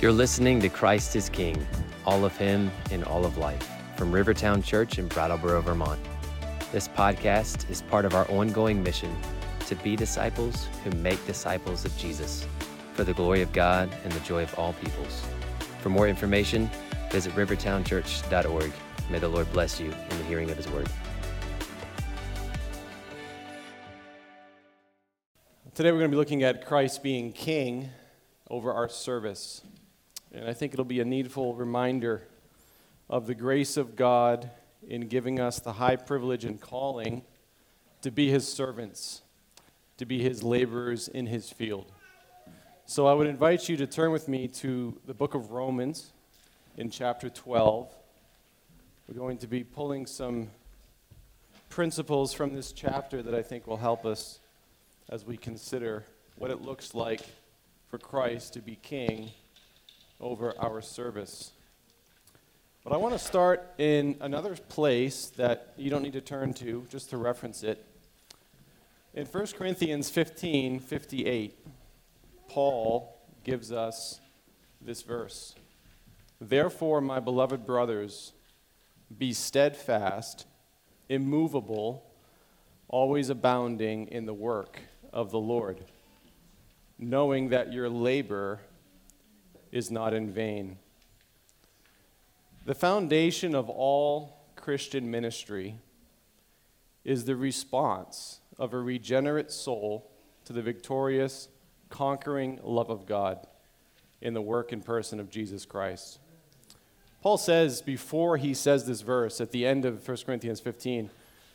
You're listening to Christ is King, all of Him in all of life, from Rivertown Church in Brattleboro, Vermont. This podcast is part of our ongoing mission to be disciples who make disciples of Jesus for the glory of God and the joy of all peoples. For more information, visit rivertownchurch.org. May the Lord bless you in the hearing of His word. Today we're going to be looking at Christ being king over our service. And I think it'll be a needful reminder of the grace of God in giving us the high privilege and calling to be his servants, to be his laborers in his field. So I would invite you to turn with me to the book of Romans in chapter 12. We're going to be pulling some principles from this chapter that I think will help us as we consider what it looks like for Christ to be king over our service. But I want to start in another place that you don't need to turn to, just to reference it. In 1 Corinthians 15 58, Paul gives us this verse Therefore, my beloved brothers, be steadfast, immovable, always abounding in the work of the Lord, knowing that your labor is not in vain. The foundation of all Christian ministry is the response of a regenerate soul to the victorious, conquering love of God in the work and person of Jesus Christ. Paul says, before he says this verse at the end of 1 Corinthians 15,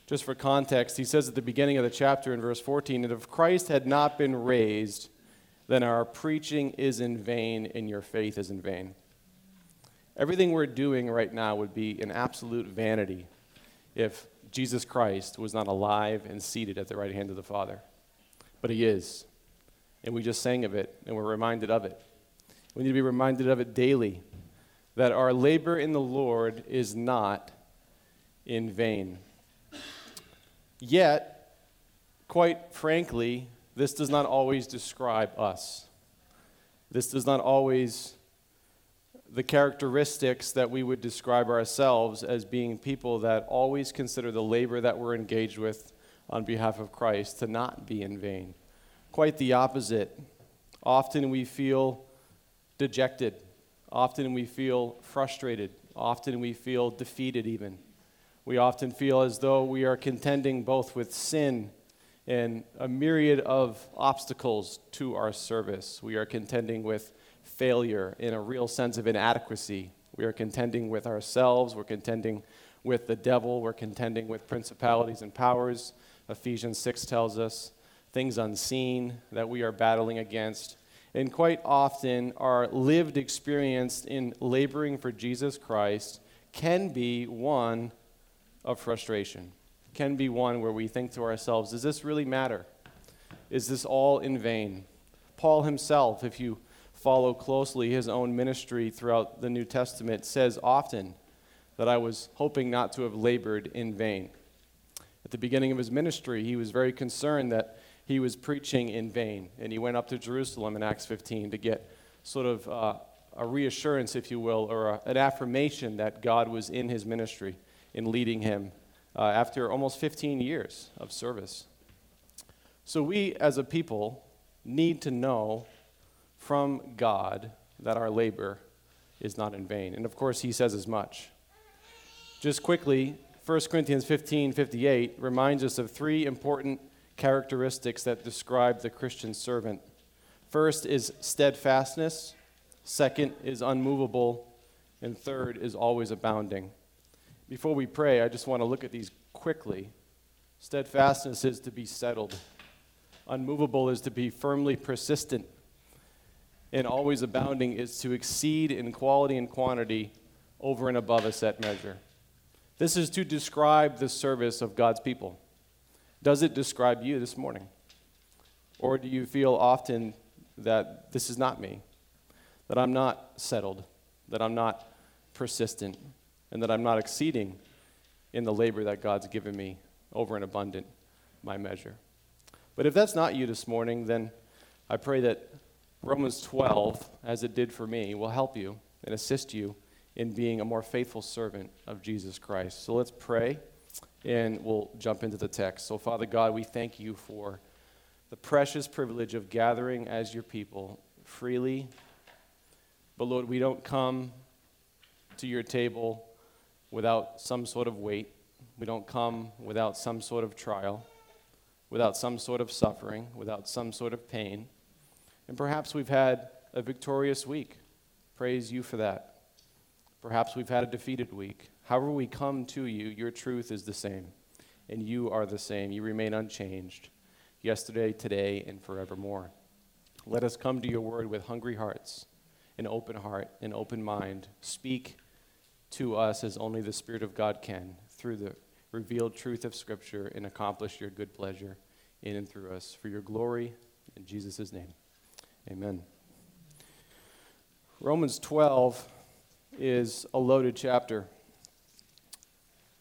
just for context, he says at the beginning of the chapter in verse 14 that if Christ had not been raised, then our preaching is in vain and your faith is in vain. Everything we're doing right now would be an absolute vanity if Jesus Christ was not alive and seated at the right hand of the Father. But he is. And we just sang of it and we're reminded of it. We need to be reminded of it daily that our labor in the Lord is not in vain. Yet, quite frankly, this does not always describe us. This does not always the characteristics that we would describe ourselves as being people that always consider the labor that we're engaged with on behalf of Christ to not be in vain. Quite the opposite. Often we feel dejected. Often we feel frustrated. Often we feel defeated, even. We often feel as though we are contending both with sin and a myriad of obstacles to our service. We are contending with failure in a real sense of inadequacy. We are contending with ourselves. We're contending with the devil. We're contending with principalities and powers. Ephesians 6 tells us things unseen that we are battling against. And quite often, our lived experience in laboring for Jesus Christ can be one of frustration can be one where we think to ourselves, does this really matter? Is this all in vain? Paul himself, if you follow closely his own ministry throughout the New Testament, says often that I was hoping not to have labored in vain. At the beginning of his ministry, he was very concerned that he was preaching in vain, and he went up to Jerusalem in Acts 15 to get sort of uh, a reassurance, if you will, or a, an affirmation that God was in his ministry in leading him uh, after almost 15 years of service. So, we as a people need to know from God that our labor is not in vain. And of course, he says as much. Just quickly, 1 Corinthians 15 58 reminds us of three important characteristics that describe the Christian servant. First is steadfastness, second is unmovable, and third is always abounding. Before we pray, I just want to look at these quickly. Steadfastness is to be settled, unmovable is to be firmly persistent, and always abounding is to exceed in quality and quantity over and above a set measure. This is to describe the service of God's people. Does it describe you this morning? Or do you feel often that this is not me? That I'm not settled? That I'm not persistent? And that I'm not exceeding in the labor that God's given me over and abundant my measure. But if that's not you this morning, then I pray that Romans 12, as it did for me, will help you and assist you in being a more faithful servant of Jesus Christ. So let's pray and we'll jump into the text. So, Father God, we thank you for the precious privilege of gathering as your people freely. But Lord, we don't come to your table without some sort of weight. We don't come without some sort of trial, without some sort of suffering, without some sort of pain. And perhaps we've had a victorious week. Praise you for that. Perhaps we've had a defeated week. However, we come to you, your truth is the same, and you are the same. You remain unchanged yesterday, today, and forevermore. Let us come to your word with hungry hearts, an open heart, an open mind. Speak to us as only the Spirit of God can through the revealed truth of Scripture and accomplish your good pleasure in and through us. For your glory, in Jesus' name. Amen. Romans 12 is a loaded chapter.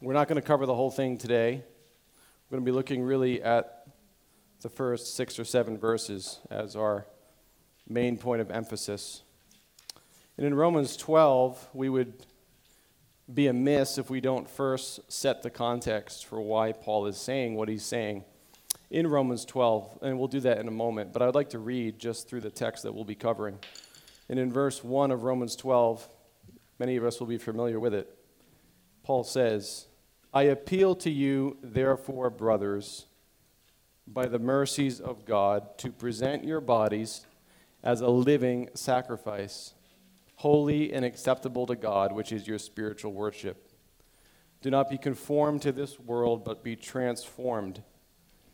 We're not going to cover the whole thing today. We're going to be looking really at the first six or seven verses as our main point of emphasis. And in Romans 12, we would be amiss if we don't first set the context for why Paul is saying what he's saying in Romans 12, and we'll do that in a moment. But I would like to read just through the text that we'll be covering. And in verse 1 of Romans 12, many of us will be familiar with it. Paul says, I appeal to you, therefore, brothers, by the mercies of God, to present your bodies as a living sacrifice, holy and acceptable to God, which is your spiritual worship. Do not be conformed to this world, but be transformed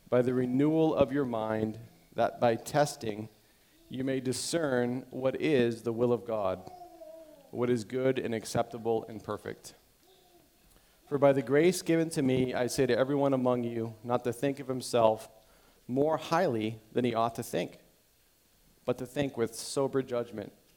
by the renewal of your mind, that by testing you may discern what is the will of God, what is good and acceptable and perfect. For by the grace given to me, I say to everyone among you, not to think of himself more highly than he ought to think, but to think with sober judgment,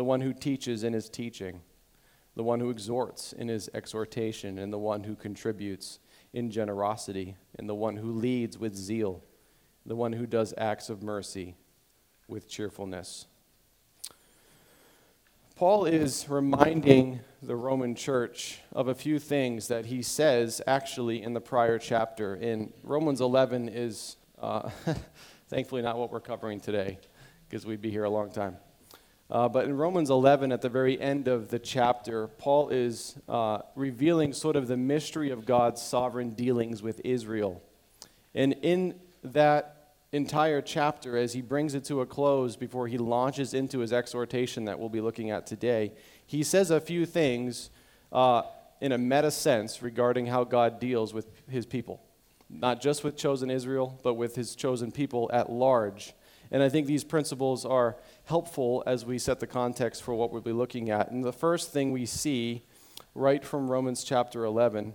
the one who teaches in his teaching, the one who exhorts in his exhortation, and the one who contributes in generosity, and the one who leads with zeal, the one who does acts of mercy with cheerfulness. Paul is reminding the Roman church of a few things that he says actually in the prior chapter. In Romans 11 is uh, thankfully not what we're covering today because we'd be here a long time. Uh, but in Romans 11, at the very end of the chapter, Paul is uh, revealing sort of the mystery of God's sovereign dealings with Israel. And in that entire chapter as he brings it to a close before he launches into his exhortation that we'll be looking at today. He says a few things uh, in a meta sense regarding how God deals with his people, not just with chosen Israel, but with his chosen people at large. And I think these principles are helpful as we set the context for what we'll be looking at. And the first thing we see right from Romans chapter 11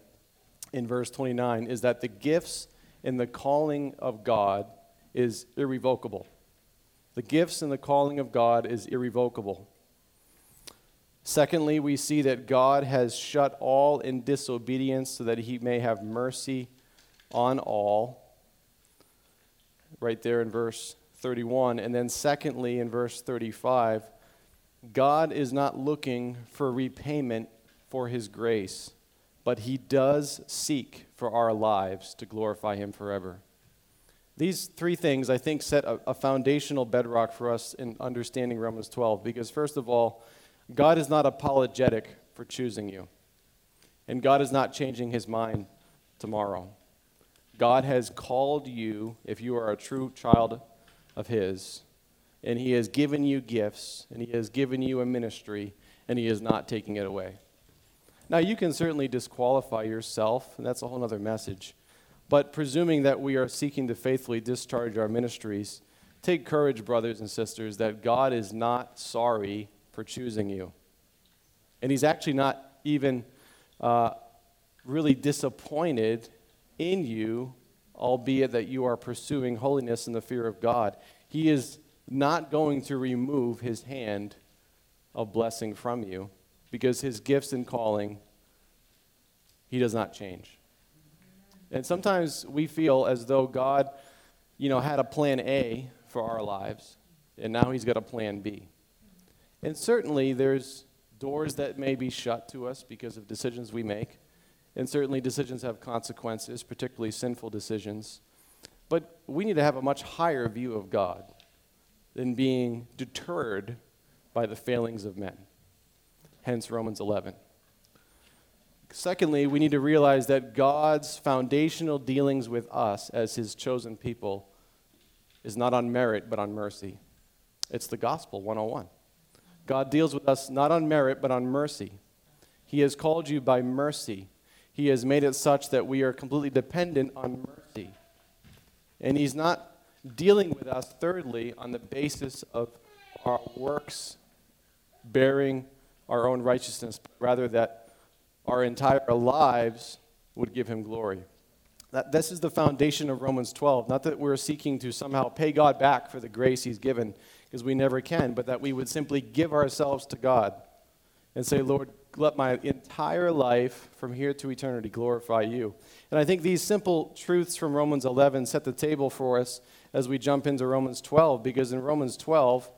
in verse 29 is that the gifts and the calling of God is irrevocable. The gifts and the calling of God is irrevocable. Secondly, we see that God has shut all in disobedience so that he may have mercy on all. Right there in verse 31. And then, secondly, in verse 35, God is not looking for repayment for his grace, but he does seek for our lives to glorify him forever. These three things, I think, set a, a, foundational bedrock for us in understanding Romans 12 because, first of all, God is not apologetic for choosing you, and God is not changing his mind tomorrow. God has called you, if you are a true child of his, and he has given you gifts, and he has given you a ministry, and he is not taking it away. Now, you can certainly disqualify yourself, and that's a whole other message. But presuming that we are seeking to faithfully discharge our ministries, take courage, brothers and sisters, that God is not sorry for choosing you. And He's actually not even uh, really disappointed in you, albeit that you are pursuing holiness in the fear of God. He is not going to remove His hand of blessing from you because His gifts and calling, He does not change. And sometimes we feel as though God, you know, had a plan A for our lives, and now he's got a plan B. And certainly there's doors that may be shut to us because of decisions we make. And certainly decisions have consequences, particularly sinful decisions. But we need to have a much higher view of God than being deterred by the failings of men. Hence Romans 11. Secondly, we need to realize that God's foundational dealings with us as his chosen people is not on merit, but on mercy. It's the gospel 101. God deals with us not on merit, but on mercy. He has called you by mercy. He has made it such that we are completely dependent on mercy. And He's not dealing with us, thirdly, on the basis of our works bearing our own righteousness, but rather that our entire lives would give Him glory. That, this is the foundation of Romans 12. Not that we're seeking to somehow pay God back for the grace He's given, because we never can, but that we would simply give ourselves to God and say, Lord, let my entire life from here to eternity glorify you. And I think these simple truths from Romans 11 set the table for us as we jump into Romans 12, because in Romans 12,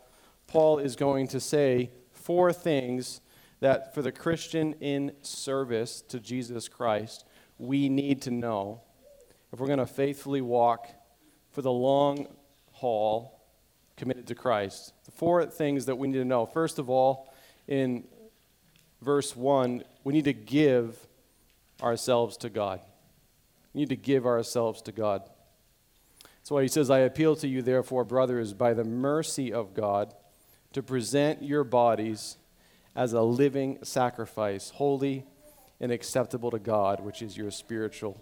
Paul is going to say four things that for the Christian in service to Jesus Christ, we need to know if we're going to faithfully walk for the long haul committed to Christ. The four things that we need to know. First of all, in verse 1, we need to give ourselves to God. We need to give ourselves to God. That's why he says, I appeal to you, therefore, brothers, by the mercy of God, to present your bodies as a living sacrifice, holy and acceptable to God, which is your spiritual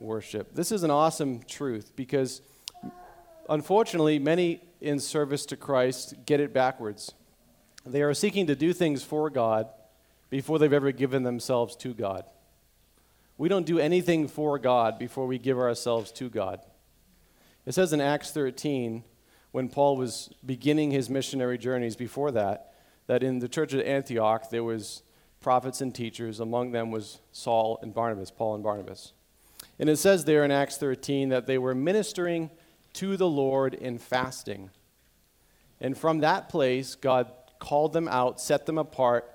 worship. This is an awesome truth because unfortunately, many in service to Christ get it backwards. They are seeking to do things for God before they've ever given themselves to God. We don't do anything for God before we give ourselves to God. It says in Acts 13, when Paul was beginning his missionary journeys before that, that in the church at Antioch there was prophets and teachers. Among them was Saul and Barnabas, Paul and Barnabas. And it says there in Acts 13 that they were ministering to the Lord in fasting. And from that place, God called them out, set them apart,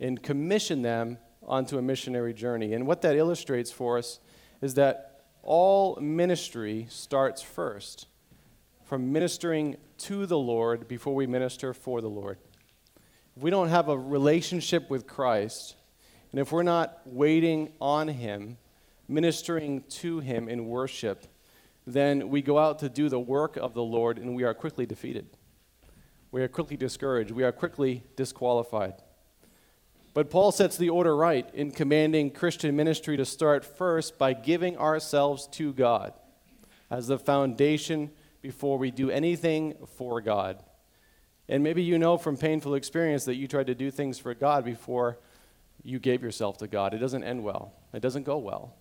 and commission them onto a missionary journey. And what that illustrates for us is that all ministry starts first from ministering to the Lord before we minister for the Lord. If we don't have a relationship with Christ, and if we're not waiting on Him, ministering to Him in worship, then we go out to do the work of the Lord and we are quickly defeated. We are quickly discouraged. We are quickly disqualified. But Paul sets the order right in commanding Christian ministry to start first by giving ourselves to God as the foundation before we do anything for God. And maybe you know from painful experience that you tried to do things for God before you gave yourself to God. It doesn't end well, it doesn't go well.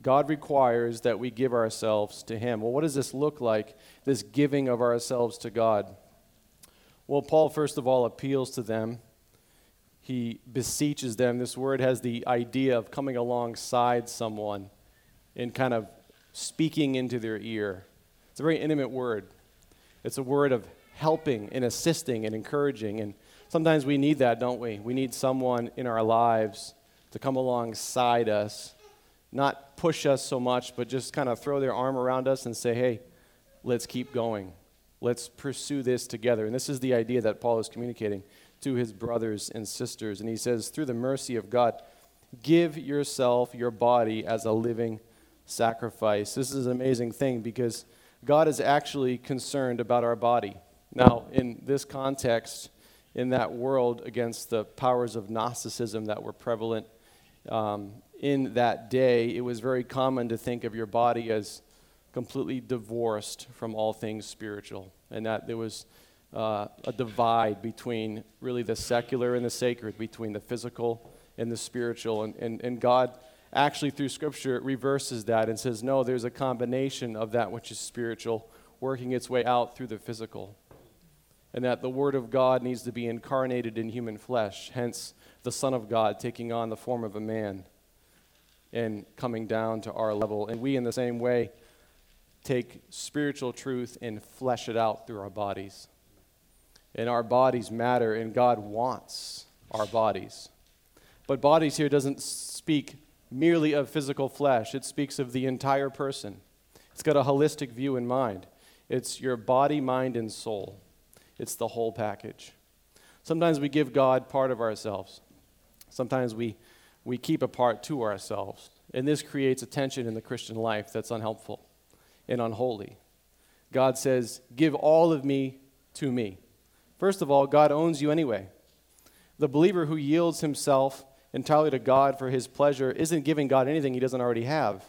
God requires that we give ourselves to Him. Well, what does this look like, this giving of ourselves to God? Well, Paul, first of all, appeals to them. He beseeches them. This word has the idea of coming alongside someone and kind of speaking into their ear. It's a very intimate word. It's a word of helping and assisting and encouraging. And sometimes we need that, don't we? We need someone in our lives to come alongside us not push us so much, but just kind of throw their arm around us and say, hey, let's keep going. Let's pursue this together. And this is the idea that Paul is communicating to his brothers and sisters. And he says, through the mercy of God, give yourself, your body, as a living sacrifice. This is an amazing thing because God is actually concerned about our body. Now, in this context, in that world against the powers of Gnosticism that were prevalent um, in that day, it was very common to think of your body as completely divorced from all things spiritual, and that there was uh, a divide between really the secular and the sacred, between the physical and the spiritual. And, and, and God actually, through Scripture, reverses that and says, no, there's a combination of that which is spiritual working its way out through the physical. And that the Word of God needs to be incarnated in human flesh, hence the Son of God taking on the form of a man and coming down to our level. And we, in the same way, take spiritual truth and flesh it out through our bodies. And our bodies matter, and God wants our bodies. But bodies here doesn't speak merely of physical flesh, it speaks of the entire person. It's got a holistic view in mind. It's your body, mind, and soul. It's the whole package. Sometimes we give God part of ourselves. Sometimes we, we keep a part to ourselves. And this creates a tension in the Christian life that's unhelpful and unholy. God says, Give all of me to me. First of all, God owns you anyway. The believer who yields himself entirely to God for his pleasure isn't giving God anything he doesn't already have,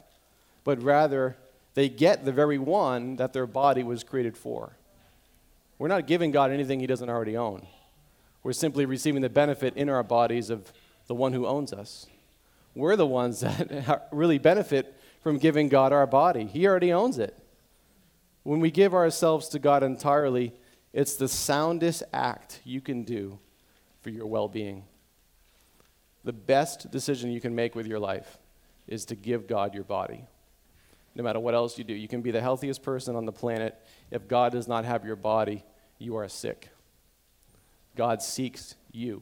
but rather they get the very one that their body was created for. We're not giving God anything he doesn't already own. We're simply receiving the benefit in our bodies of the one who owns us. We're the ones that really benefit from giving God our body. He already owns it. When we give ourselves to God entirely, it's the soundest act you can do for your well being. The best decision you can make with your life is to give God your body. No matter what else you do, you can be the healthiest person on the planet. If God does not have your body, you are sick. God seeks you.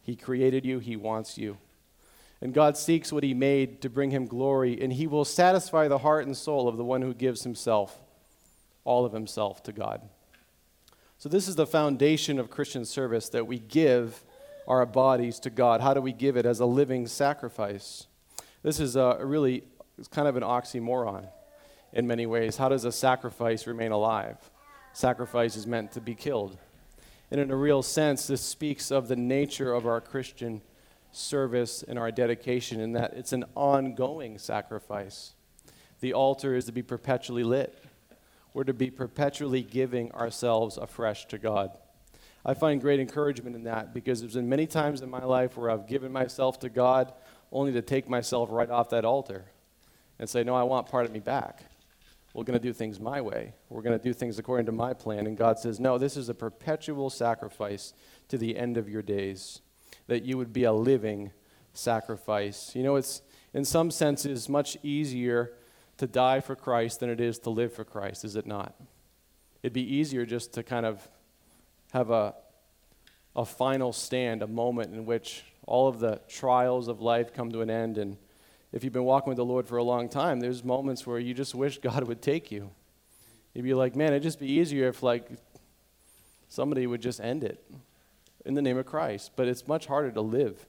He created you, He wants you. And God seeks what He made to bring Him glory, and He will satisfy the heart and soul of the one who gives Himself, all of Himself, to God. So, this is the foundation of Christian service that we give our bodies to God. How do we give it as a living sacrifice? This is a really it's kind of an oxymoron in many ways. How does a sacrifice remain alive? Sacrifice is meant to be killed. And in a real sense, this speaks of the nature of our Christian service and our dedication in that it's an ongoing sacrifice. The altar is to be perpetually lit. We're to be perpetually giving ourselves afresh to God. I find great encouragement in that because there's been many times in my life where I've given myself to God only to take myself right off that altar and say, No, I want part of me back. We're going to do things my way. We're going to do things according to my plan. And God says, No, this is a perpetual sacrifice to the end of your days, that you would be a living sacrifice. You know, it's in some senses much easier to die for Christ than it is to live for Christ, is it not? It'd be easier just to kind of have a, a final stand, a moment in which all of the trials of life come to an end. And if you've been walking with the Lord for a long time, there's moments where you just wish God would take you. You'd be like, man, it'd just be easier if, like, somebody would just end it in the name of Christ. But it's much harder to live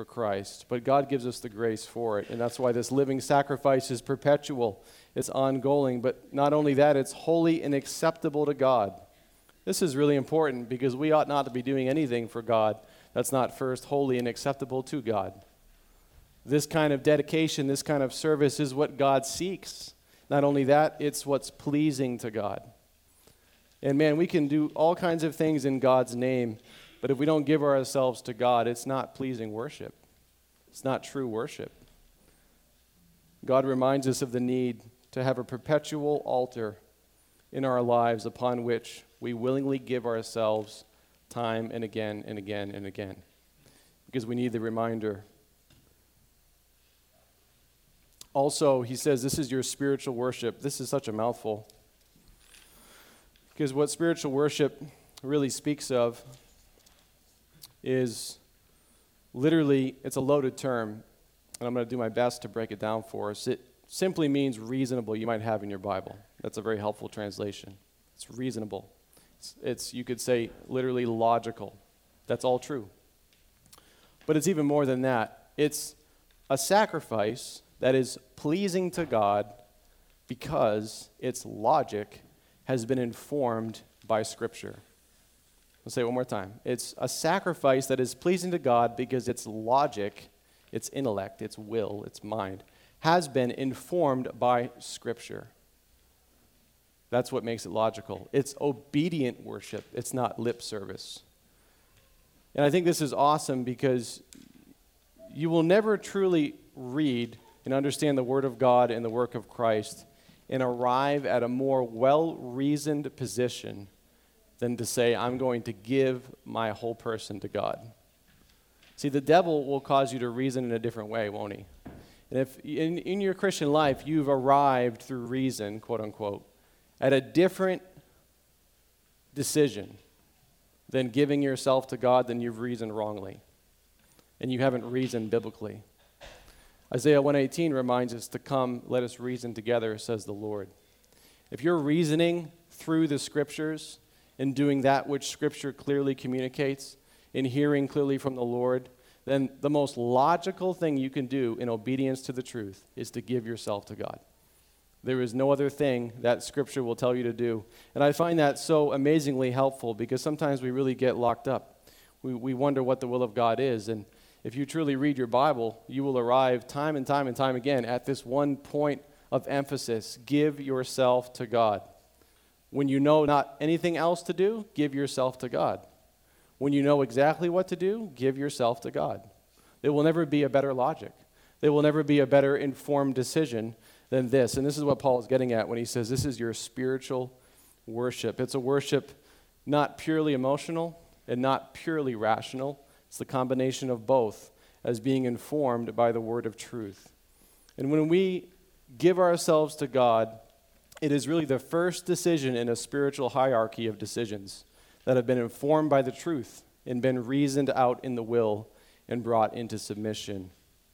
for Christ. But God gives us the grace for it. And that's why this living sacrifice is perpetual, it's ongoing. But not only that, it's holy and acceptable to God. This is really important because we ought not to be doing anything for God that's not first holy and acceptable to God. This kind of dedication, this kind of service is what God seeks. Not only that, it's what's pleasing to God. And man, we can do all kinds of things in God's name, but if we don't give ourselves to God, it's not pleasing worship. It's not true worship. God reminds us of the need to have a perpetual altar in our lives upon which we willingly give ourselves time and again and again and again because we need the reminder. Also, he says, This is your spiritual worship. This is such a mouthful. Because what spiritual worship really speaks of is literally, it's a loaded term, and I'm going to do my best to break it down for us. It simply means reasonable, you might have in your Bible. That's a very helpful translation. It's reasonable. It's, it's, you could say, literally logical. That's all true. But it's even more than that. It's a sacrifice that is pleasing to God because its logic has been informed by Scripture. I'll say it one more time. It's a sacrifice that is pleasing to God because its logic, its intellect, its will, its mind has been informed by Scripture. That's what makes it logical. It's obedient worship, it's not lip service. And I think this is awesome because you will never truly read and understand the Word of God and the work of Christ and arrive at a more well reasoned position than to say, I'm going to give my whole person to God. See, the devil will cause you to reason in a different way, won't he? And if in, in your Christian life you've arrived through reason, quote unquote, at a different decision than giving yourself to God, then you've reasoned wrongly. And you haven't reasoned biblically. Isaiah 118 reminds us to come, let us reason together, says the Lord. If you're reasoning through the scriptures and doing that which scripture clearly communicates, in hearing clearly from the Lord, then the most logical thing you can do in obedience to the truth is to give yourself to God. There is no other thing that Scripture will tell you to do. And I find that so amazingly helpful because sometimes we really get locked up. We, we wonder what the will of God is. And if you truly read your Bible, you will arrive time and time and time again at this one point of emphasis give yourself to God. When you know not anything else to do, give yourself to God. When you know exactly what to do, give yourself to God. There will never be a better logic. There will never be a better informed decision than this. And this is what Paul is getting at when he says this is your spiritual worship. It's a worship not purely emotional and not purely rational, it's the combination of both as being informed by the word of truth. And when we give ourselves to God, it is really the first decision in a spiritual hierarchy of decisions that have been informed by the truth and been reasoned out in the will and brought into submission.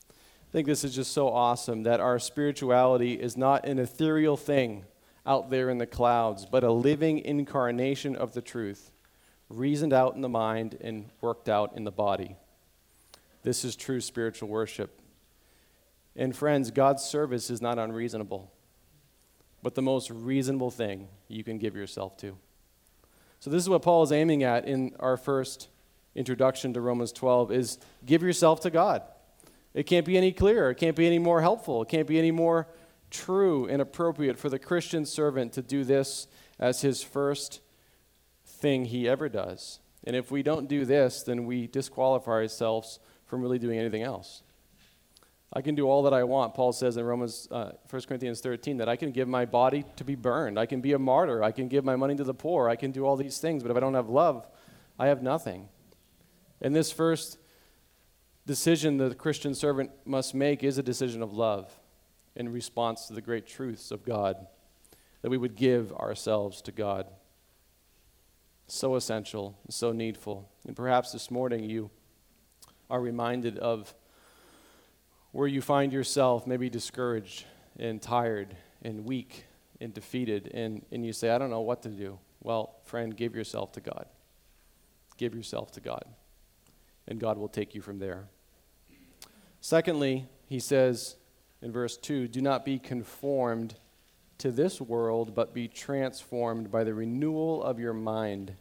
I think this is just so awesome that our spirituality is not an ethereal thing out there in the clouds, but a living incarnation of the truth, reasoned out in the mind and worked out in the body. This is true spiritual worship. And friends, God's service is not unreasonable, but the most reasonable thing you can give yourself to. So this is what Paul is aiming at in our first introduction to Romans 12 is give yourself to God. It can't be any clearer, it can't be any more helpful, it can't be any more true and appropriate for the Christian servant to do this as his first thing he ever does. And if we don't do this, then we disqualify ourselves from really doing anything else. I can do all that I want, Paul says in Romans, uh, 1 Corinthians 13, that I can give my body to be burned. I can be a martyr. I can give my money to the poor. I can do all these things. But if I don't have love, I have nothing. And this first decision that the Christian servant must make is a decision of love in response to the great truths of God, that we would give ourselves to God. So essential, so needful. And perhaps this morning you are reminded of where you find yourself maybe discouraged and tired and weak and defeated, and, and you say, I don't know what to do. Well, friend, give yourself to God. Give yourself to God, and God will take you from there. Secondly, he says in verse 2 Do not be conformed to this world, but be transformed by the renewal of your mind,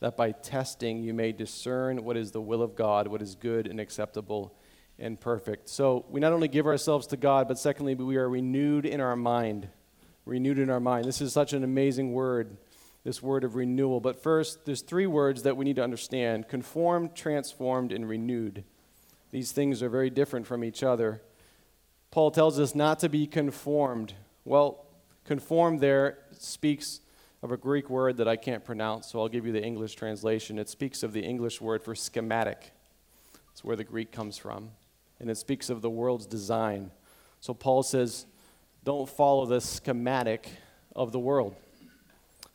that by testing you may discern what is the will of God, what is good and acceptable and perfect. So we not only give ourselves to God, but secondly, we are renewed in our mind. Renewed in our mind. This is such an amazing word, this word of renewal. But first, there's three words that we need to understand conformed, transformed, and renewed. These things are very different from each other. Paul tells us not to be conformed. Well, conformed there speaks of a Greek word that I can't pronounce, so I'll give you the English translation. It speaks of the English word for schematic. It's where the Greek comes from and it speaks of the world's design. So Paul says, don't follow the schematic of the world.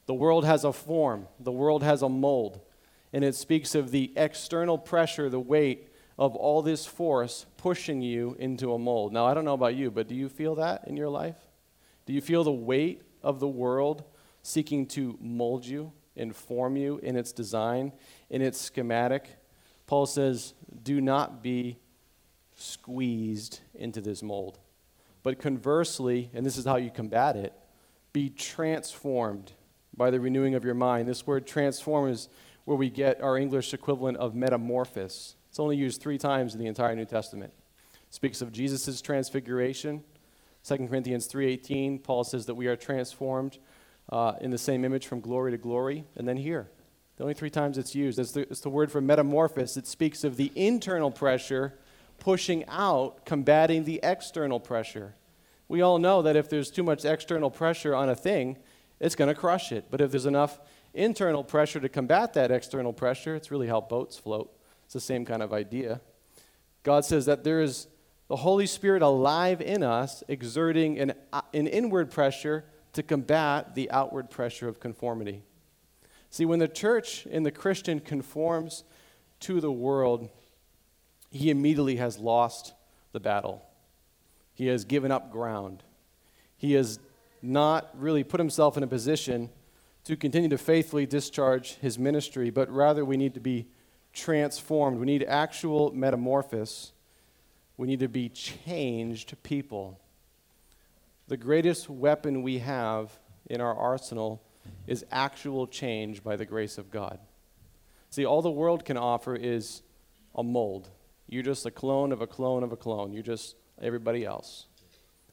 The world has a form, the world has a mold, and it speaks of the external pressure, the weight of all this force pushing you into a mold. Now, I don't know about you, but do you feel that in your life? Do you feel the weight of the world seeking to mold you and form you in its design, in its schematic? Paul says, do not be squeezed into this mold. But conversely, and this is how you combat it, be transformed by the renewing of your mind. This word transform is where we get our English equivalent of metamorphosis. It's only used three times in the entire New Testament. It speaks of Jesus' transfiguration. 2 Corinthians 3:18, Paul says that we are transformed uh, in the same image from glory to glory, and then here. The only three times it's used. It's the, it's the word for metamorphosis. It speaks of the internal pressure pushing out, combating the external pressure. We all know that if there's too much external pressure on a thing, it's going to crush it. But if there's enough internal pressure to combat that external pressure, it's really how boats float. It's the same kind of idea. God says that there is the Holy Spirit alive in us, exerting an, uh, an inward pressure to combat the outward pressure of conformity. See, when the church and the Christian conforms to the world, he immediately has lost the battle. He has given up ground. He has not really put himself in a position to continue to faithfully discharge his ministry, but rather we need to be transformed. We need actual metamorphosis. We need to be changed people. The greatest weapon we have in our arsenal is actual change by the grace of God. See, all the world can offer is a mold. You're just a clone of a clone of a clone. You're just everybody else.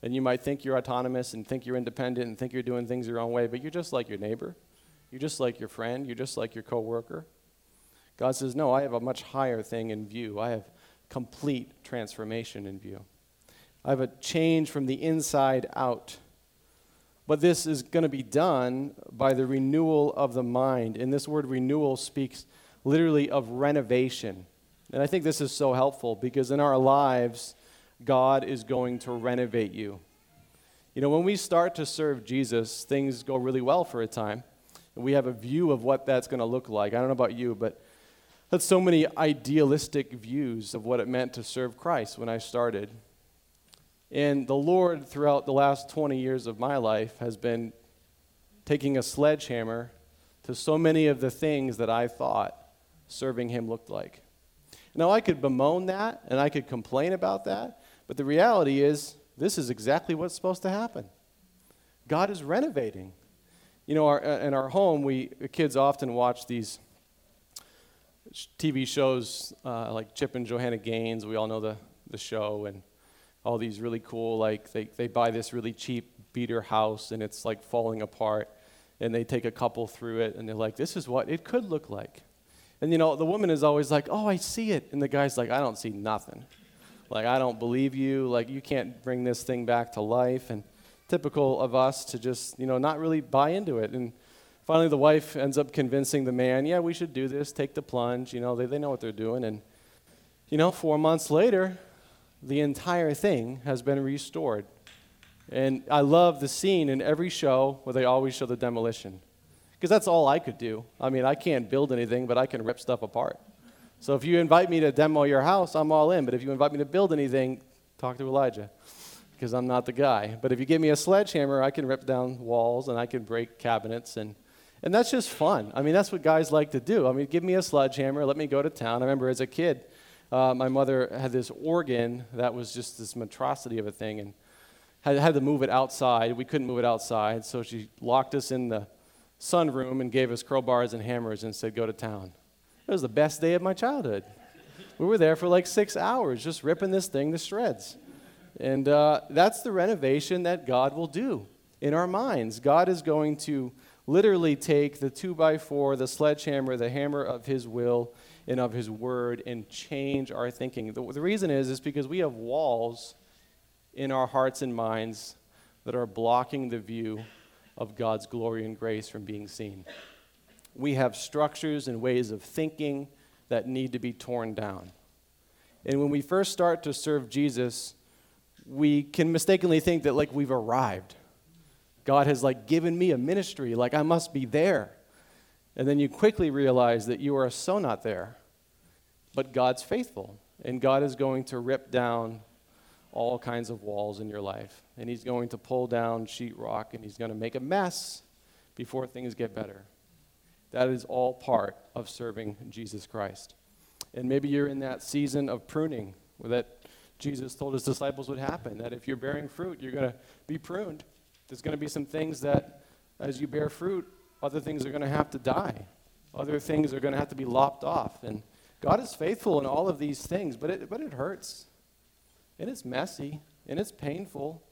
And you might think you're autonomous and think you're independent and think you're doing things your own way, but you're just like your neighbor. You're just like your friend. You're just like your coworker. God says, No, I have a much higher thing in view. I have complete transformation in view. I have a change from the inside out. But this is going to be done by the renewal of the mind. And this word renewal speaks literally of renovation. And I think this is so helpful because in our lives, God is going to renovate you. You know, when we start to serve Jesus, things go really well for a time. And we have a view of what that's going to look like. I don't know about you, but that's so many idealistic views of what it meant to serve Christ when I started. And the Lord, throughout the last 20 years of my life, has been taking a sledgehammer to so many of the things that I thought serving Him looked like. Now, I could bemoan that and I could complain about that, but the reality is, this is exactly what's supposed to happen. God is renovating. You know, our, uh, in our home, we kids often watch these TV shows uh, like Chip and Joanna Gaines. We all know the, the show, and all these really cool, like, they, they buy this really cheap beater house and it's like falling apart. And they take a couple through it and they're like, this is what it could look like. And you know, the woman is always like, oh, I see it. And the guy's like, I don't see nothing. Like, I don't believe you. Like, you can't bring this thing back to life. And typical of us to just, you know, not really buy into it. And finally, the wife ends up convincing the man, yeah, we should do this, take the plunge. You know, they, they know what they're doing. And, you know, four months later, the entire thing has been restored. And I love the scene in every show where they always show the demolition. Because that's all I could do. I mean, I can't build anything, but I can rip stuff apart. So if you invite me to demo your house, I'm all in. But if you invite me to build anything, talk to Elijah. Because I'm not the guy. But if you give me a sledgehammer, I can rip down walls and I can break cabinets. And, and that's just fun. I mean, that's what guys like to do. I mean, give me a sledgehammer, let me go to town. I remember as a kid, uh, my mother had this organ that was just this monstrosity of a thing and had, had to move it outside. We couldn't move it outside, so she locked us in the sunroom and gave us crowbars and hammers and said, Go to town. It was the best day of my childhood. We were there for like six hours just ripping this thing to shreds. And uh, that's the renovation that God will do in our minds. God is going to literally take the two by four, the sledgehammer, the hammer of His will, and of His Word and change our thinking. The, the reason is, is because we have walls in our hearts and minds that are blocking the view of God's glory and grace from being seen. We have structures and ways of thinking that need to be torn down. And when we first start to serve Jesus, we can mistakenly think that like we've arrived. God has like given me a ministry, like I must be there. And then you quickly realize that you are so not there. But God's faithful, and God is going to rip down all kinds of walls in your life. And He's going to pull down sheetrock, and He's going to make a mess before things get better. That is all part of serving Jesus Christ. And maybe you're in that season of pruning that Jesus told his disciples would happen. That if you're bearing fruit, you're going to be pruned. There's going to be some things that, as you bear fruit, other things are going to have to die. Other things are going to have to be lopped off. And God is faithful in all of these things, but it, but it hurts. And it's messy. And it's painful.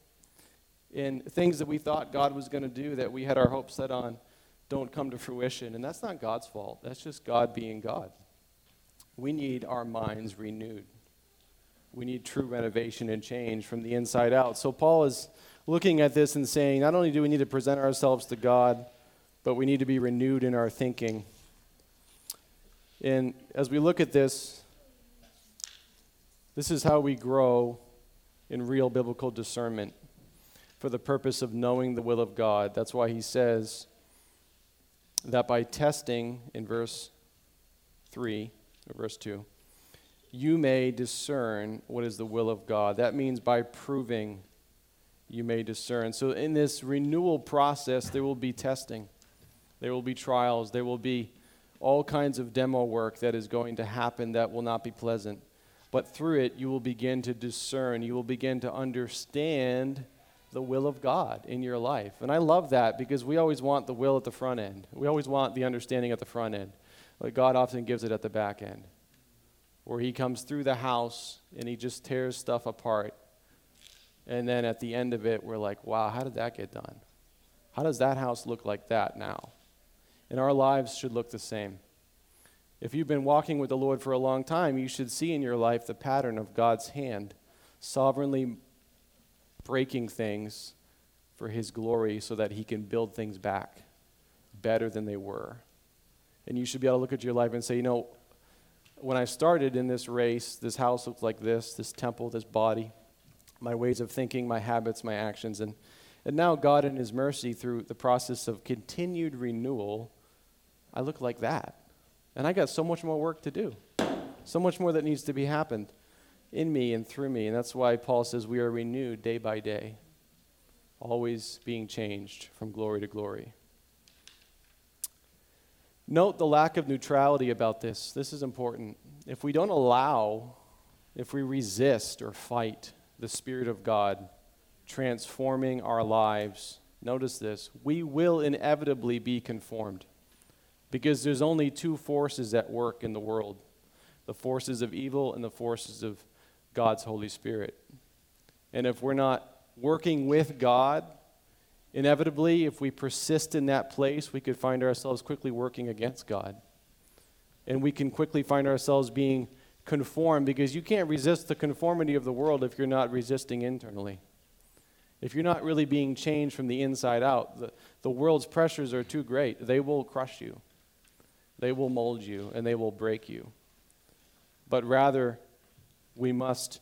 in things that we thought God was going to do that we had our hopes set on don't come to fruition. And that's not God's fault, that's just God being God. We need our minds renewed. We need true renovation and change from the inside out. So Paul is looking at this and saying, not only do we need to present ourselves to God, but we need to be renewed in our thinking. And as we look at this, this is how we grow in real biblical discernment for the purpose of knowing the will of God. That's why he says that by testing in verse 3, or verse 2, you may discern what is the will of God. That means by proving, you may discern. So, in this renewal process, there will be testing, there will be trials, there will be all kinds of demo work that is going to happen that will not be pleasant. But through it, you will begin to discern, you will begin to understand the will of God in your life. And I love that because we always want the will at the front end. We always want the understanding at the front end. But God often gives it at the back end, where He comes through the house and He just tears stuff apart. And then at the end of it, we're like, wow, how did that get done? How does that house look like that now? And our lives should look the same. If you've been walking with the Lord for a long time, you should see in your life the pattern of God's hand sovereignly breaking things for His glory so that He can build things back better than they were. And you should be able to look at your life and say, you know, when I started in this race, this house looked like this, this temple, this body, my ways of thinking, my habits, my actions. And, and now, God, in His mercy, through the process of continued renewal, I look like that. And I got so much more work to do, so much more that needs to be happened in me and through me. And that's why Paul says we are renewed day by day, always being changed from glory to glory. Note the lack of neutrality about this. This is important. If we don't allow, if we resist or fight the Spirit of God transforming our lives, notice this, we will inevitably be conformed. Because there's only two forces at work in the world the forces of evil and the forces of God's Holy Spirit. And if we're not working with God, inevitably, if we persist in that place, we could find ourselves quickly working against God. And we can quickly find ourselves being conformed because you can't resist the conformity of the world if you're not resisting internally. If you're not really being changed from the inside out, the, the world's pressures are too great. They will crush you. They will mold you and they will break you. But rather, we must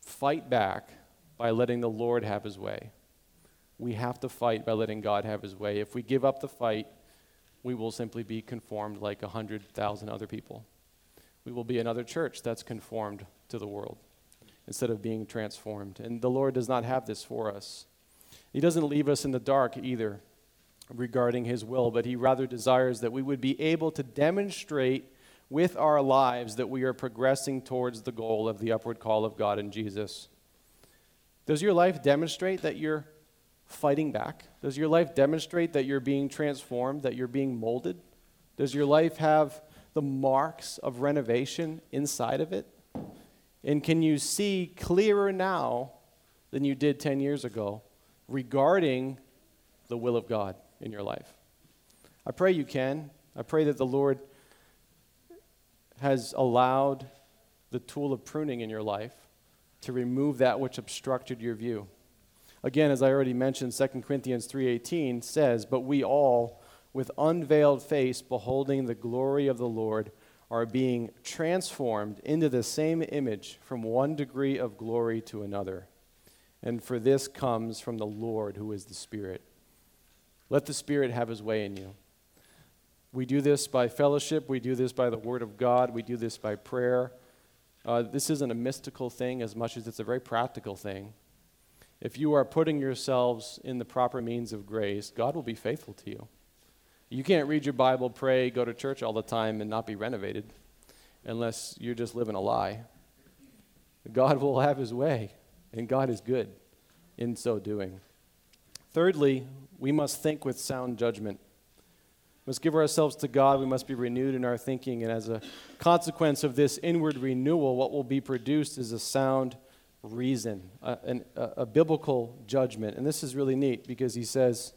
fight back by letting the Lord have his way. We have to fight by letting God have his way. If we give up the fight, we will simply be conformed like 100,000 other people. We will be another church that's conformed to the world instead of being transformed. And the Lord does not have this for us. He doesn't leave us in the dark either regarding His will, but He rather desires that we would be able to demonstrate with our lives that we are progressing towards the goal of the upward call of God in Jesus. Does your life demonstrate that you're fighting back? Does your life demonstrate that you're being transformed, that you're being molded? Does your life have the marks of renovation inside of it? And can you see clearer now than you did 10 years ago regarding the will of God? In your life. I pray you can. I pray that the Lord has allowed the tool of pruning in your life to remove that which obstructed your view. Again, as I already mentioned, 2 Corinthians 3:18 says, "But we all with unveiled face beholding the glory of the Lord are being transformed into the same image from one degree of glory to another." And for this comes from the Lord who is the Spirit. Let the Spirit have his way in you. We do this by fellowship, we do this by the Word of God, we do this by prayer. Uh, this isn't a mystical thing as much as it's a very practical thing. If you are putting yourselves in the proper means of grace, God will be faithful to you. You can't read your Bible, pray, go to church all the time, and not be renovated unless you're just living a lie. God will have his way, and God is good in so doing. Thirdly, we must think with sound judgment. We must give ourselves to God. We must be renewed in our thinking. And as a consequence of this inward renewal, what will be produced is a sound reason, a, an, a, a biblical judgment. And this is really neat because he says,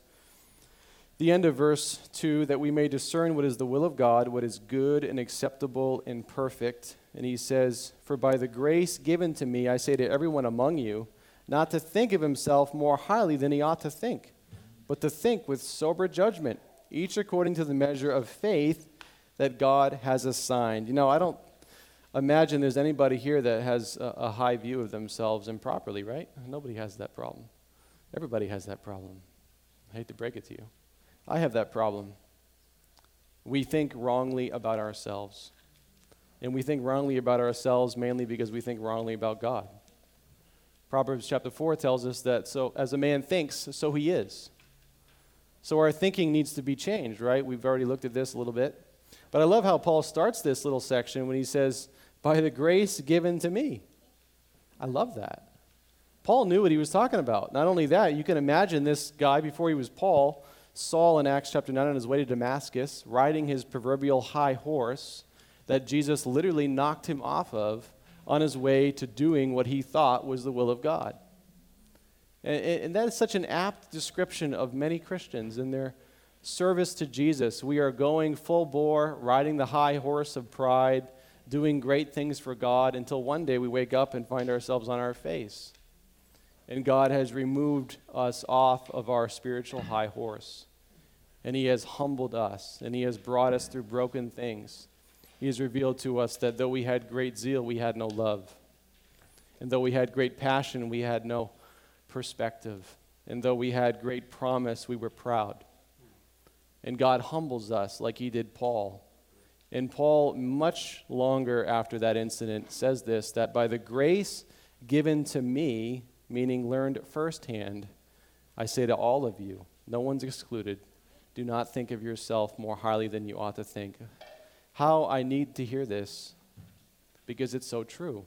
the end of verse 2 that we may discern what is the will of God, what is good and acceptable and perfect. And he says, For by the grace given to me, I say to everyone among you, not to think of himself more highly than he ought to think, but to think with sober judgment, each according to the measure of faith that God has assigned. You know, I don't imagine there's anybody here that has a, a high view of themselves improperly, right? Nobody has that problem. Everybody has that problem. I hate to break it to you. I have that problem. We think wrongly about ourselves. And we think wrongly about ourselves mainly because we think wrongly about God. Proverbs chapter 4 tells us that so as a man thinks, so he is. So our thinking needs to be changed, right? We've already looked at this a little bit. But I love how Paul starts this little section when he says, By the grace given to me. I love that. Paul knew what he was talking about. Not only that, you can imagine this guy before he was Paul Saul in Acts chapter 9 on his way to Damascus, riding his proverbial high horse that Jesus literally knocked him off of on his way to doing what he thought was the will of God. And, and that is such an apt description of many Christians in their service to Jesus. We are going full bore, riding the high horse of pride, doing great things for God until one day we wake up and find ourselves on our face and God has removed us off of our spiritual high horse. And He has humbled us, and He has brought us through broken things. He has revealed to us that though we had great zeal, we had no love. And though we had great passion, we had no perspective. And though we had great promise, we were proud. And God humbles us like He did Paul. And Paul, much longer after that incident, says this that by the grace given to me, meaning learned firsthand, I say to all of you, no one's excluded, do not think of yourself more highly than you ought to think. How I need to hear this because it's so true.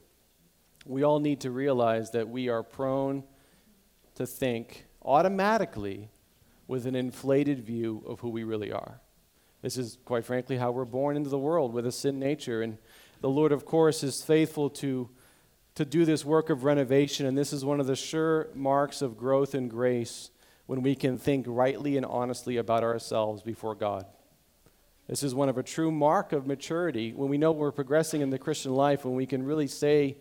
We all need to realize that we are prone to think automatically with an inflated view of who we really are. This is, quite frankly, how we're born into the world with a sin nature. And the Lord, of course, is faithful to to do this work of renovation, and this is one of the sure marks of growth and grace when we can think rightly and honestly about ourselves before God. This is one of a true mark of maturity when we know we're progressing in the Christian life, when we can really say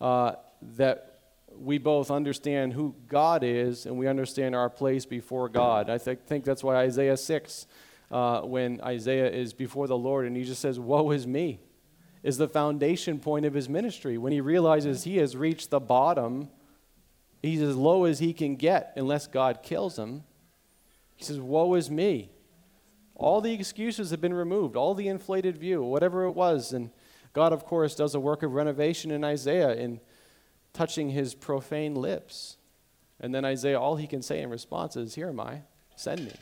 uh, that we both understand who God is and we understand our place before God. I th- think that's why Isaiah 6, uh, when Isaiah is before the Lord and he just says, Woe is me is the foundation point of his ministry. When he realizes he has reached the bottom, he's as low as he can get unless God kills him. He says, Woe is me. All the excuses have been removed, all the inflated view, whatever it was. And God, of course, does a work of renovation in Isaiah in touching his profane lips. And then Isaiah, all he can say in response is, Here am I, send me.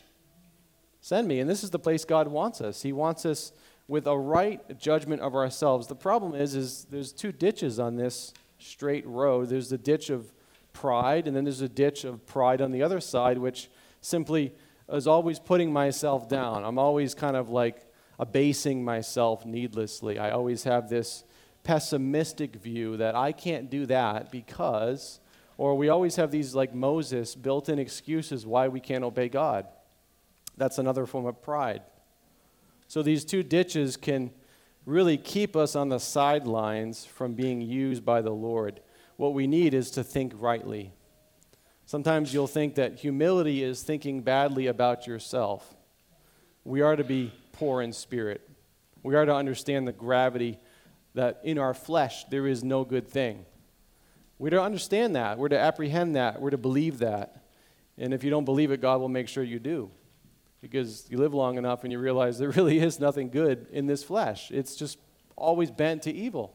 Send me. And this is the place God wants us. He wants us with a right judgment of ourselves. The problem is, is there's two ditches on this straight road. There's the ditch of pride, and then there's a ditch of pride on the other side, which simply is always putting myself down. I'm always kind of like abasing myself needlessly. I always have this pessimistic view that I can't do that because, or we always have these like Moses built in excuses why we can't obey God. That's another form of pride. So these two ditches can really keep us on the sidelines from being used by the Lord. What we need is to think rightly. Sometimes you'll think that humility is thinking badly about yourself. We are to be poor in spirit. We are to understand the gravity that in our flesh there is no good thing. We're to understand that. We're to apprehend that. We're to believe that. And if you don't believe it, God will make sure you do because you live long enough and you realize there really is nothing good in this flesh. It's just always bent to evil.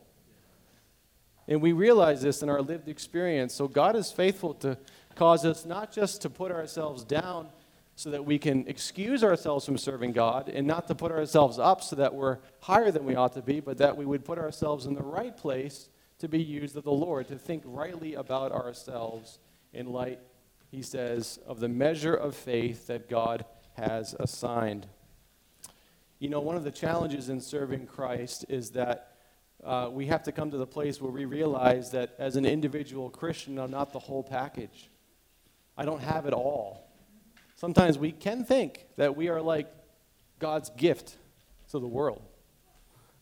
And we realize this in our lived experience. So God is faithful to cause us not just to put ourselves down so that we can excuse ourselves from serving God and not to put ourselves up so that we're higher than we ought to be, but that we would put ourselves in the right place to be used of the Lord, to think rightly about ourselves in light, he says, of the measure of faith that God has assigned. You know, one of the challenges in serving Christ is that uh, we have to come to the place where we realize that as an individual Christian, I'm not the whole package. I don't have it all. Sometimes we can think that we are like God's gift to the world.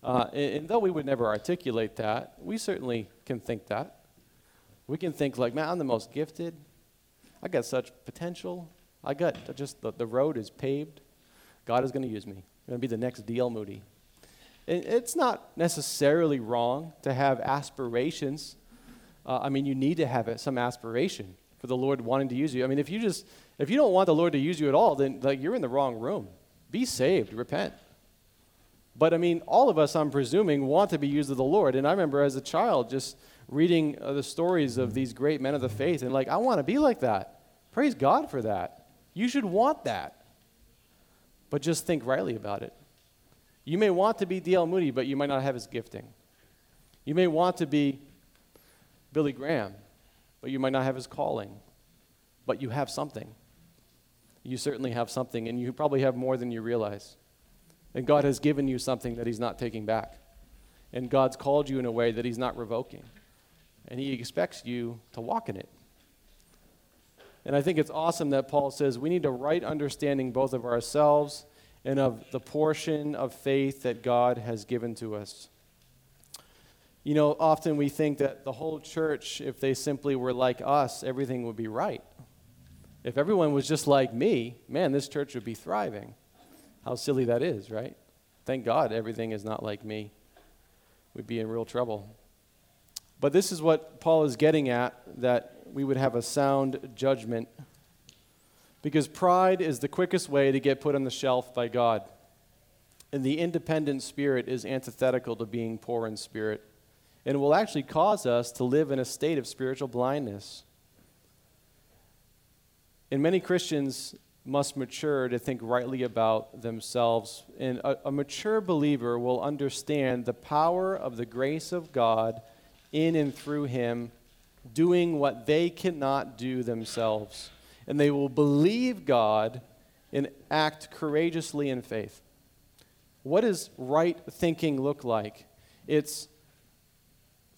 Uh, and, and though we would never articulate that, we certainly can think that. We can think like, man, I'm the most gifted. I got such potential. I got just the, the road is paved. God is going to use me. I'm going to be the next D.L. Moody. And it's not necessarily wrong to have aspirations. Uh, I mean, you need to have some aspiration for the Lord wanting to use you. I mean, if you just if you don't want the Lord to use you at all, then like you're in the wrong room. Be saved, repent. But I mean, all of us, I'm presuming, want to be used of the Lord. And I remember as a child just reading uh, the stories of these great men of the faith, and like, I want to be like that. Praise God for that. You should want that. But just think rightly about it. You may want to be D.L. Moody, but you might not have his gifting. You may want to be Billy Graham, but you might not have his calling. But you have something. You certainly have something, and you probably have more than you realize. And God has given you something that He's not taking back. And God's called you in a way that He's not revoking. And He expects you to walk in it. And I think it's awesome that Paul says we need a right understanding both of ourselves and of the portion of faith that God has given to us. You know, often we think that the whole church, if they simply were like us, everything would be right. If everyone was just like me, man, this church would be thriving. How silly that is, right? Thank God everything is not like me. We'd be in real trouble. But this is what Paul is getting at that we would have a sound judgment. Because pride is the quickest way to get put on the shelf by God. And the independent spirit is antithetical to being poor in spirit. And will actually cause us to live in a state of spiritual blindness. And many Christians must mature to think rightly about themselves. And a, a, mature believer will understand the power of the grace of God in and through him, doing what they cannot do themselves. And they will believe God and act courageously in faith. What does right thinking look like? It's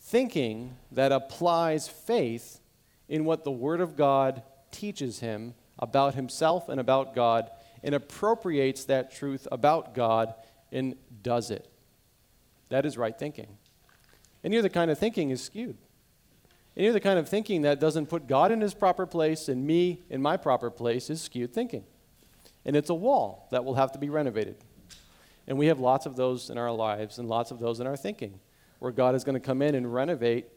thinking that applies faith in what the Word of God teaches him about himself and about God and appropriates that truth about God and does it. That is right thinking. Any other kind of thinking is skewed. Any other kind of thinking that doesn't put God in his proper place and me in my proper place is skewed thinking. And it's a wall that will have to be renovated. And we have lots of those in our lives and lots of those in our thinking, where God is going to come in and renovate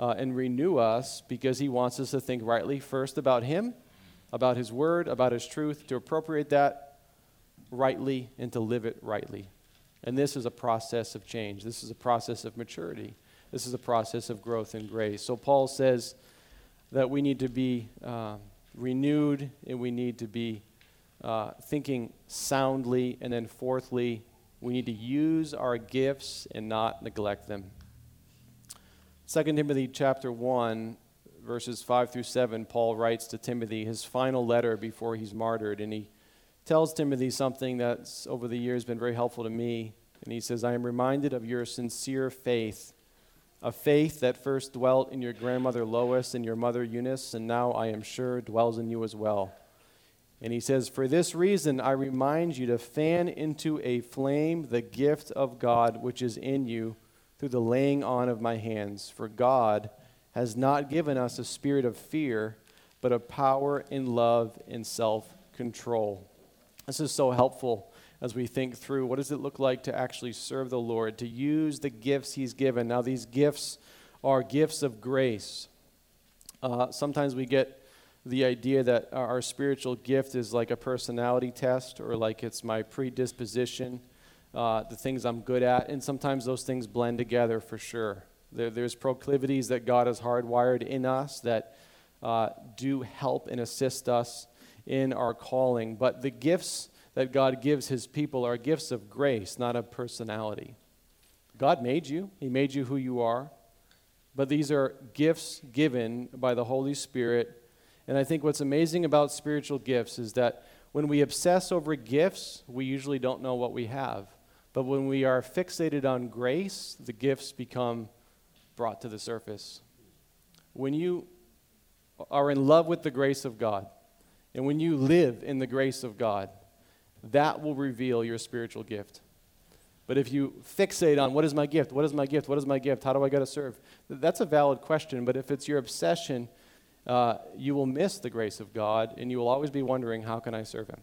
uh, and renew us because he wants us to think rightly first about him about His Word, about His truth, to appropriate that rightly and to live it rightly. And this is a process of change. This is a process of maturity. This is a process of growth and grace. So Paul says that we need to be uh, renewed and we need to be uh, thinking soundly. And then, fourthly, we need to use our gifts and not neglect them. 2 Timothy chapter 1 verses 5 through 7, Paul writes to Timothy his final letter before he's martyred. And he tells Timothy something that's over the years been very helpful to me. And he says, I am reminded of your sincere faith, a faith that first dwelt in your grandmother Lois and your mother Eunice, and now I am sure dwells in you as well. And he says, For this reason, I remind you to fan into a flame the gift of God which is in you through the laying on of my hands. For God, has not given us a spirit of fear, but of power and love and self control. This is so helpful as we think through what does it look like to actually serve the Lord, to use the gifts He's given. Now, these gifts are gifts of grace. Uh, sometimes we get the idea that our spiritual gift is like a personality test or like it's my predisposition, uh, the things I'm good at, and sometimes those things blend together for sure. There, there's proclivities that God has hardwired in us that uh, do help and assist us in our calling. But the gifts that God gives his people are gifts of grace, not of personality. God made you, he made you who you are. But these are gifts given by the Holy Spirit. And I think what's amazing about spiritual gifts is that when we obsess over gifts, we usually don't know what we have. But when we are fixated on grace, the gifts become brought to the surface. When you are in love with the grace of God, and when you live in the grace of God, that will reveal your spiritual gift. But if you fixate on what is my gift, what is my gift, what is my gift, how do I got to serve, that's a valid question. But if it's your obsession, uh, you will miss the grace of God and you will always be wondering, how can I serve Him?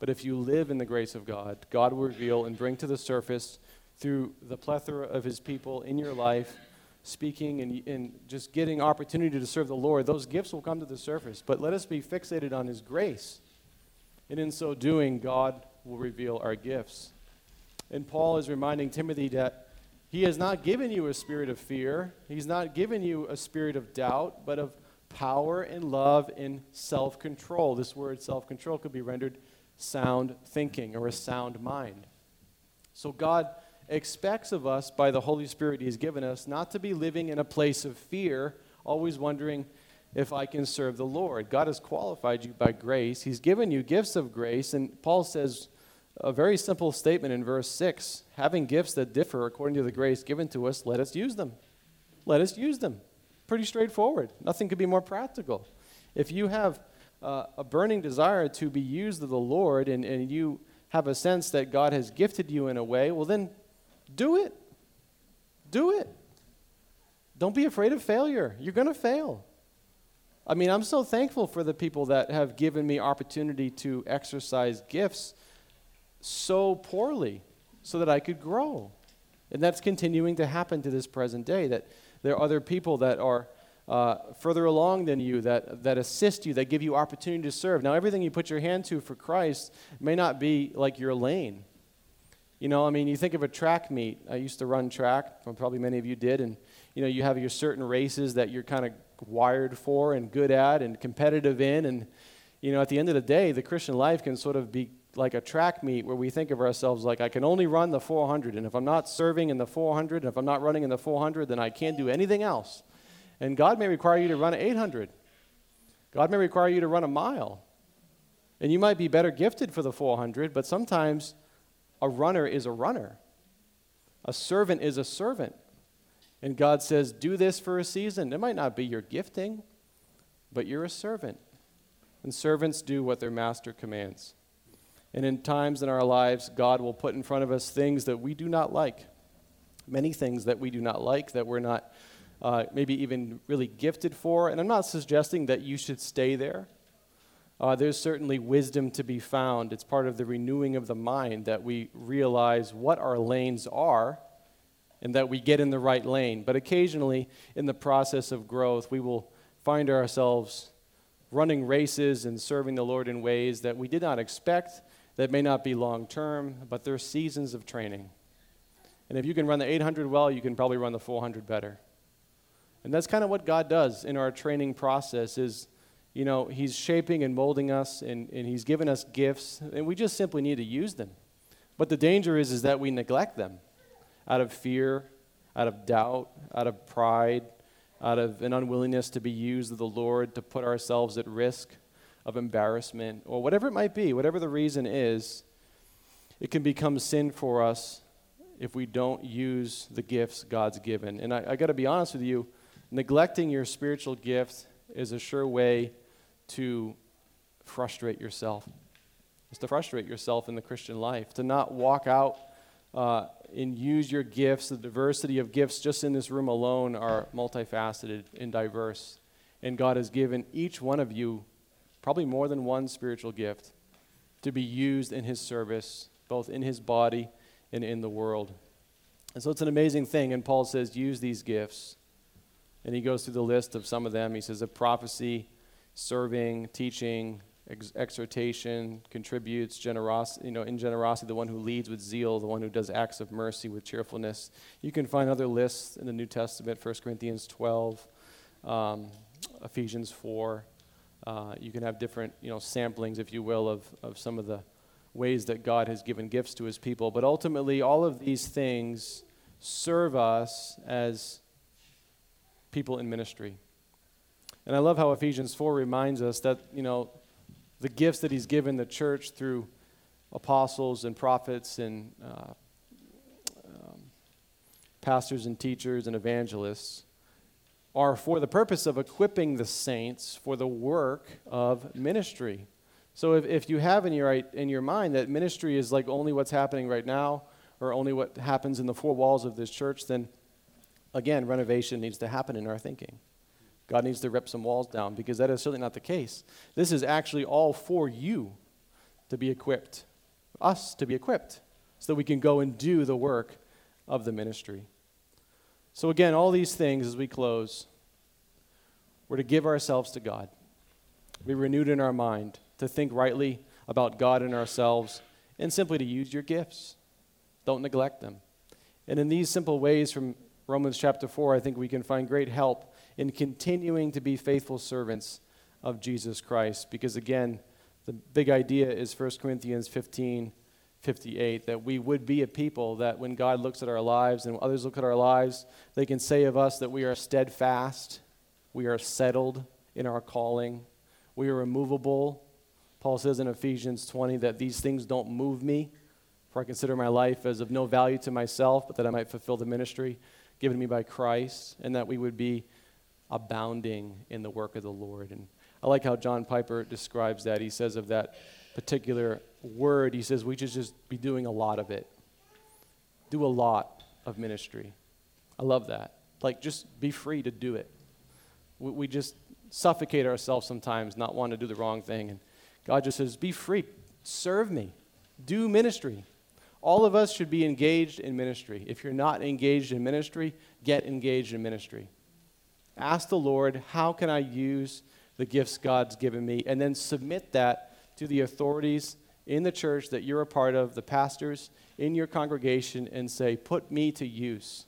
But if you live in the grace of God, God will reveal and bring to the surface through the plethora of His people in your life, speaking and, and just getting opportunity to serve the Lord, those gifts will come to the surface. But let us be fixated on His grace. And in so doing, God will reveal our gifts. And Paul is reminding Timothy that he has not given you a spirit of fear, he's not given you a spirit of doubt, but of power and love and self control. This word self control could be rendered sound thinking or a sound mind. So God expects of us by the Holy Spirit He's given us not to be living in a place of fear, always wondering if I can serve the Lord. God has qualified you by grace, He's given you gifts of grace, and Paul says a very simple statement in verse 6 having gifts that differ according to the grace given to us, let us use them. Let us use them. Pretty straightforward. Nothing could be more practical. If you have uh, a burning desire to be used of the Lord and, and you have a sense that God has gifted you in a way, well, then do it. Do it. Don't be afraid of failure. You're going to fail. I mean, I'm so thankful for the people that have given me opportunity to exercise gifts so poorly so that I could grow. And that's continuing to happen to this present day that there are other people that are uh, further along than you, that, that assist you, that give you opportunity to serve. Now, everything you put your hand to for Christ may not be like your lane. You know, I mean, you think of a track meet. I used to run track, probably many of you did, and you know, you have your certain races that you're kind of wired for and good at and competitive in, and you know, at the end of the day, the Christian life can sort of be like a track meet where we think of ourselves like I can only run the 400, and if I'm not serving in the 400, and if I'm not running in the 400, then I can't do anything else. And God may require you to run 800. God may require you to run a mile. And you might be better gifted for the 400, but sometimes a runner is a runner. A servant is a servant. And God says, do this for a season. It might not be your gifting, but you're a servant. And servants do what their master commands. And in times in our lives, God will put in front of us things that we do not like. Many things that we do not like, that we're not uh, maybe even really gifted for. And I'm not suggesting that you should stay there. Uh, there's certainly wisdom to be found. It's part of the renewing of the mind that we realize what our lanes are and that we get in the right lane. But occasionally, in the process of growth, we will find ourselves running races and serving the Lord in ways that we did not expect, that may not be long term, but they're seasons of training. And if you can run the 800 well, you can probably run the 400 better. And that's kind of what God does in our training process is, you know, he's shaping and molding us and, and he's given us gifts and we just simply need to use them. But the danger is, is that we neglect them out of fear, out of doubt, out of pride, out of an unwillingness to be used of the Lord, to put ourselves at risk of embarrassment, or whatever it might be, whatever the reason is, it can become sin for us if we don't use the gifts God's given. And I, I got to be honest with you, neglecting your spiritual gift is a sure way to frustrate yourself. Is to frustrate yourself in the Christian life, to not walk out uh, and use your gifts. The diversity of gifts just in this room alone are multifaceted and diverse. And God has given each one of you probably more than one spiritual gift to be used in His service, both in His body and in the world. And so it's an amazing thing. And Paul says, use these gifts and he goes through the list of some of them. He says, of prophecy, serving, teaching, ex- exhortation, contributes, generosity, you know, in generosity, the one who leads with zeal, the one who does acts of mercy with cheerfulness. You can find other lists in the New Testament, 1 Corinthians 12, um, Ephesians 4. Uh, you can have different, you know, samplings, if you will, of, of some of the ways that God has given gifts to his people. But ultimately, all of these things serve us as people in ministry. And I love how Ephesians 4 reminds us that, you know, the gifts that he's given the church through apostles and prophets and uh, um, pastors and teachers and evangelists are for the purpose of equipping the saints for the work of ministry. So if, if you have in your, in your mind that ministry is like only what's happening right now or only what happens in the four walls of this church, then again, renovation needs to happen in our thinking. God needs to rip some walls down because that is certainly not the case. This is actually all for you to be equipped, us to be equipped, so that we can go and do the work of the ministry. So, again, all these things as we close, we're to give ourselves to God, be renewed in our mind, to think rightly about God and ourselves, and simply to use your gifts. Don't neglect them. And in these simple ways from Romans chapter 4, I think we can find great help in continuing to be faithful servants of Jesus Christ. Because again, the big idea is 1 Corinthians 15 58 that we would be a people that when God looks at our lives and others look at our lives, they can say of us that we are steadfast, we are settled in our calling, we are immovable. Paul says in Ephesians 20 that these things don't move me, for I consider my life as of no value to myself, but that I might fulfill the ministry given me by Christ, and that we would be abounding in the work of the Lord. And I like how John Piper describes that. He says of that particular word, he says we should just be doing a lot of it. Do a lot of ministry. I love that. Like, just be free to do it. We, we just suffocate ourselves sometimes, not want to do the wrong thing. And God just says, be free. Serve me. Do ministry. All of us should be engaged in ministry. If you're not engaged in ministry, get engaged in ministry. Ask the Lord, how can I use the gifts God's given me? And then submit that to the authorities in the church that you're a part of, the pastors in your congregation, and say, put me to use.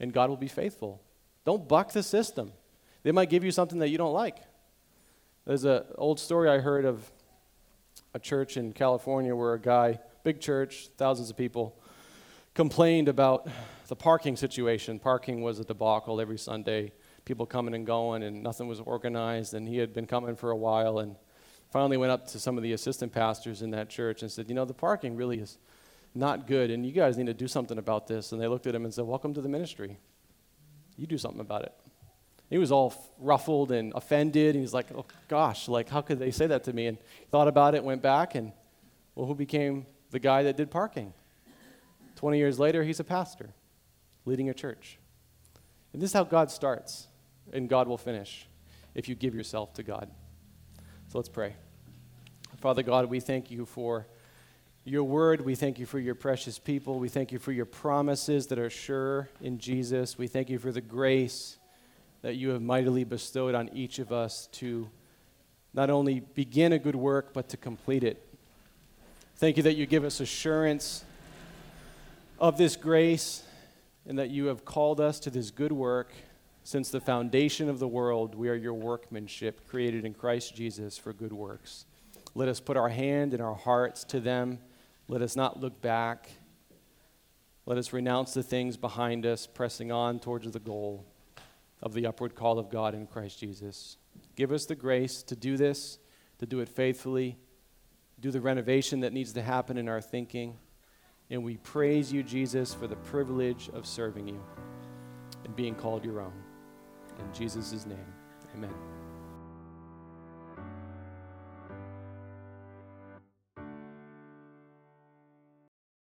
And God will be faithful. Don't buck the system. They might give you something that you don't like. There's an old story I heard of a church in California where a guy, big church, thousands of people, complained about the parking situation. Parking was a debacle every Sunday people coming and going, and nothing was organized. And he had been coming for a while, and finally went up to some of the assistant pastors in that church and said, You know, the parking really is not good, and you guys need to do something about this. And they looked at him and said, Welcome to the ministry. You do something about it. He was all ruffled and offended, and he's like, Oh gosh, like, how could they say that to me? And thought about it, went back, and well, who became the guy that did parking? 20 years later, he's a pastor leading a church. And this is how God starts and God will finish if you give yourself to God. So let's pray. Father God, we thank you for your word. We thank you for your precious people. We thank you for your promises that are sure in Jesus. We thank you for the grace that you have mightily bestowed on each of us to not only begin a good work, but to complete it. Thank you that you give us assurance of this grace and that you have called us to this good work since the foundation of the world, we are your workmanship, created in Christ Jesus for good works. Let us put our hand and our hearts to them. Let us not look back. Let us renounce the things behind us, pressing on towards the goal of the upward call of God in Christ Jesus. Give us the grace to do this, to do it faithfully, do the renovation that needs to happen in our thinking. And we praise you, Jesus, for the privilege of serving you and being called your own. In Jesus' name, amen.